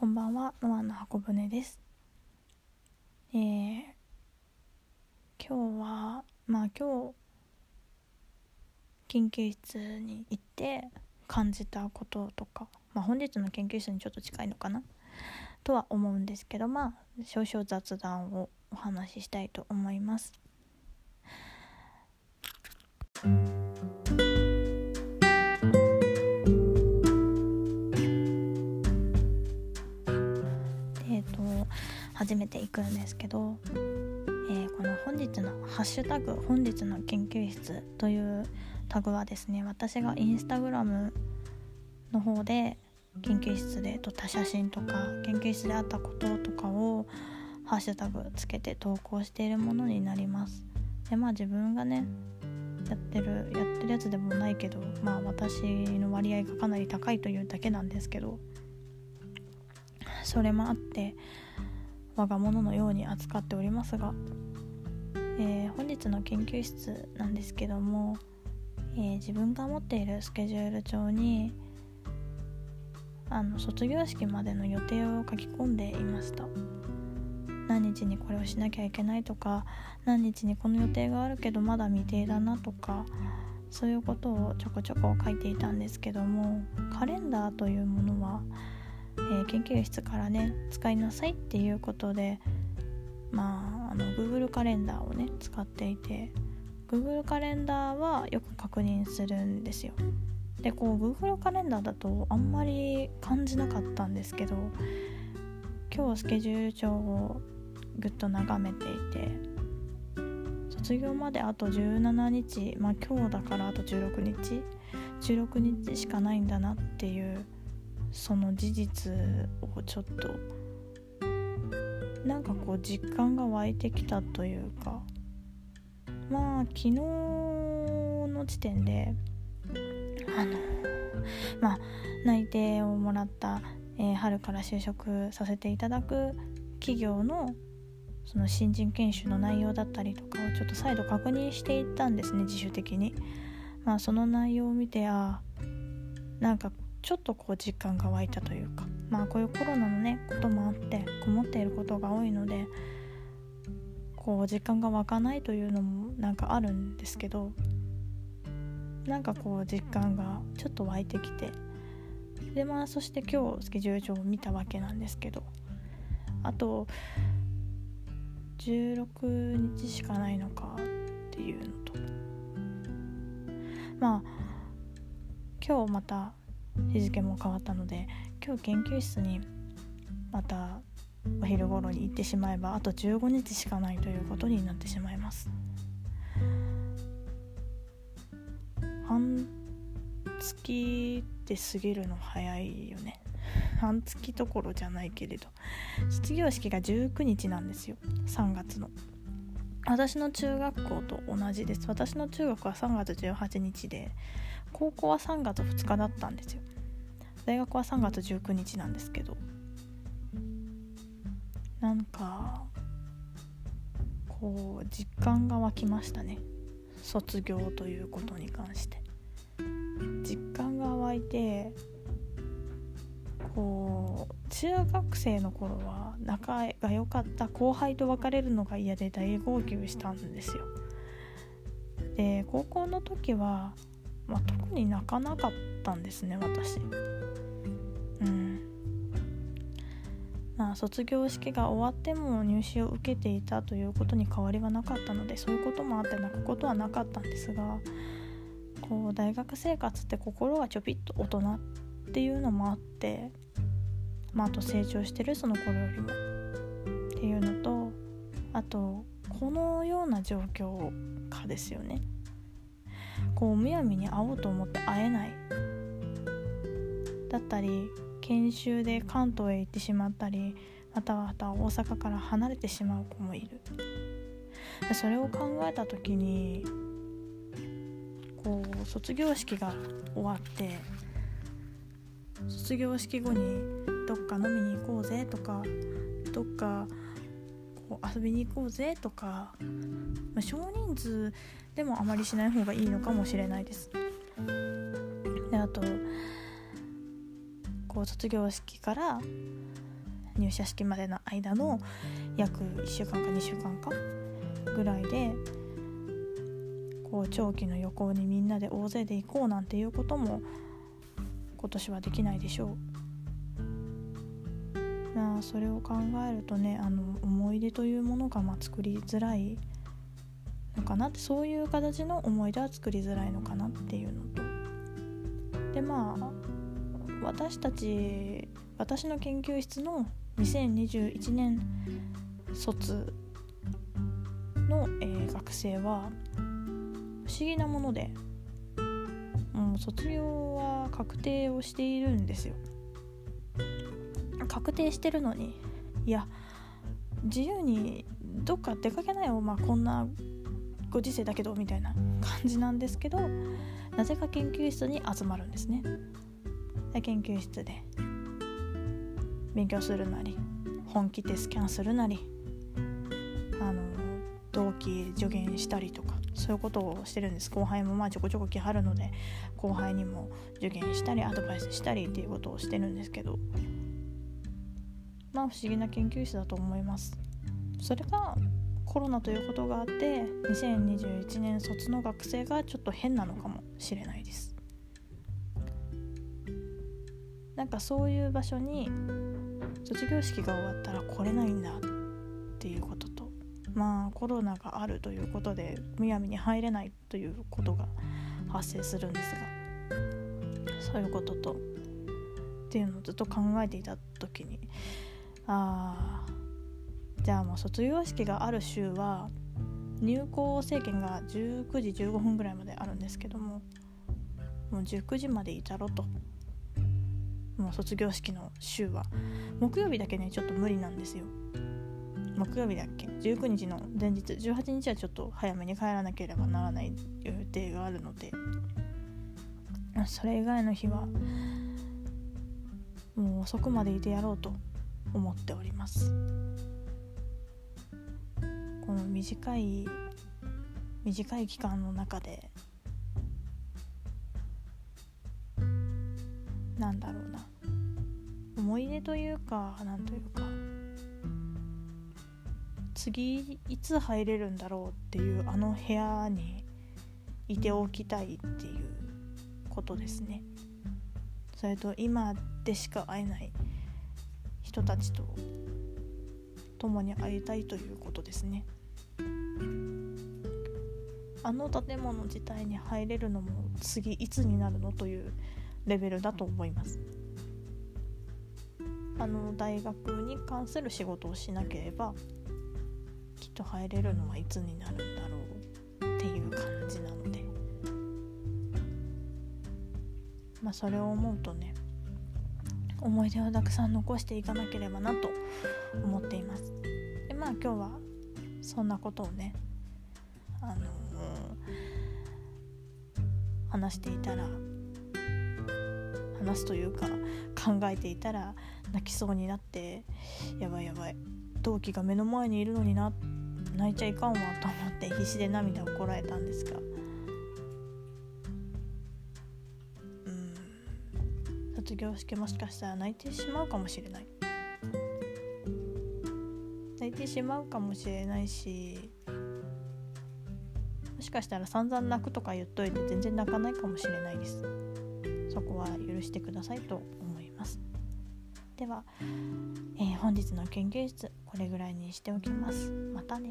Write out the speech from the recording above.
こんばんは、ノアの箱舟です。えー、今日は、まあ今日、研究室に行って感じたこととか、まあ本日の研究室にちょっと近いのかな？とは思うんですけど、まあ少々雑談をお話ししたいと思います。初めて行くんですけど、えーこの本日の「ハッシュタグ本日の研究室」というタグはですね私がインスタグラムの方で研究室で撮った写真とか研究室であったこととかをハッシュタグつけて投稿しているものになります。でまあ自分がねやってるやってるやつでもないけどまあ私の割合がかなり高いというだけなんですけどそれもあって我が物のように扱っておりますが、えー本日の研究室なんですけども、えー自分が持っているスケジュール帳にあの卒業式までの予定を書き込んでいました。何日にこれをしなきゃいけないとか何日にこの予定があるけどまだ未定だなとかそういうことをちょこちょこ書いていたんですけどもカレンダーというものはえー研究室からね使いなさいっていうことでまああの Google カレンダーをね使っていて Google カレンダーはよく確認するんですよ。でこう Google カレンダーだとあんまり感じなかったんですけど今日スケジュール帳をぐっと眺めていて卒業まであと17日まあ今日だからあと16日16日しかないんだなっていうその事実をちょっとなんかこう実感が湧いてきたというかまあ昨日の時点であのまあ内定をもらった、えー春から就職させていただく企業のその新人研修の内容だったりとかをちょっと再度確認していったんですね自主的に。まあその内容を見てあなんかちょっとこう実感が湧いたというかまあこういうコロナのねこともあってこもっていることが多いのでこう実感が湧かないというのもなんかあるんですけどなんかこう実感がちょっと湧いてきてでまあそして今日スケジュール帳を見たわけなんですけどあと16日しかないのかっていうのと。まあ今日また日付も変わったので今日研究室にまたお昼頃に行ってしまえばあと15日しかないということになってしまいます。半月って過ぎるの早いよね。半月どころじゃないけれど卒業式が19日なんですよ。3月の。私の中学校と同じです。私の中学は3月18日で高校は3月2日だったんですよ。大学は3月19日なんですけどなんかこう実感が湧きましたね。卒業ということに関して。実感が湧いてこう中学生の頃は仲が良かった後輩と別れるのが嫌で大号泣したんですよ。で高校の時は、まあ、特に泣かなかったんですね私。まあ卒業式が終わっても入試を受けていたということに変わりはなかったのでそういうこともあって泣くことはなかったんですがこう大学生活って心がちょびっと大人っていうのもあってまああと成長してるその頃よりもっていうのとあとこのような状況下ですよね。こうむやみに会おうと思って会えない。だったり研修で関東へ行ってしまったりまたは大阪から離れてしまう子もいるそれを考えた時にこう卒業式が終わって卒業式後にどっか飲みに行こうぜとかどっかこう遊びに行こうぜとか、まあ、少人数でもあまりしない方がいいのかもしれないです。であとここう卒業式から入社式までの間の約1週間か2週間かぐらいでこう長期の旅行にみんなで大勢で行こうなんていうことも今年はできないでしょう。なあそれを考えるとねあの思い出というものがま作りづらいのかなってそういう形の思い出は作りづらいのかなっていうのとでまあ私たち私の研究室の2021年卒の、えー、学生は不思議なものでもう卒業は確定をしているんですよ。確定してるのにいや自由にどっか出かけないよまあこんなご時世だけどみたいな感じなんですけどなぜか研究室に集まるんですね研究室で勉強するなり本気でスキャンするなりあの同期助言したりとかそういうことをしてるんです。後輩もまあちょこちょこ来はるので後輩にも助言したりアドバイスしたりっていうことをしてるんですけど。まあ不思議な研究室だと思います。それがコロナということがあって2021年卒の学生がちょっと変なのかもしれないです。なんかそういう場所に卒業式が終わったら来れないんだっていうこととまあコロナがあるということでむやみに入れないということが発生するんですがそういうこととっていうのをずっと考えていた時にああじゃあもう卒業式がある週は入校制限が19時15分ぐらいまであるんですけどももう19時までいたろと。もう卒業式の週は木曜日だけねちょっと無理なんですよ木曜日だっけ？19日の前日18日はちょっと早めに帰らなければならない予定があるのでそれ以外の日はもう遅くまでいてやろうと思っております。この短い短い期間の中でなんだろうな。思い出というかなんというか。次いつ入れるんだろうっていうあの部屋にいておきたいっていうことですね。それと今でしか会えない人たちと共に会いたいということですね。あの建物自体に入れるのも次いつになるのというレベルだと思います。あの大学に関する仕事をしなければきっと入れるのはいつになるんだろうっていう感じなので。まあそれを思うとね思い出をたくさん残していかなければなと思っています。でまあ今日はそんなことをねあのー、話していたら話すというか考えていたら泣きそうになってやばいやばい。同期が目の前にいるのにな泣いちゃいかんわと思って必死で涙をこらえたんですが。うん。卒業式もしかしたら泣いてしまうかもしれない。泣いてしまうかもしれないしもしかしたら散々泣くとか言っといて全然泣かないかもしれないです。そこは許してくださいと思います。では、えー、本日の研究室これぐらいにしておきます。またね。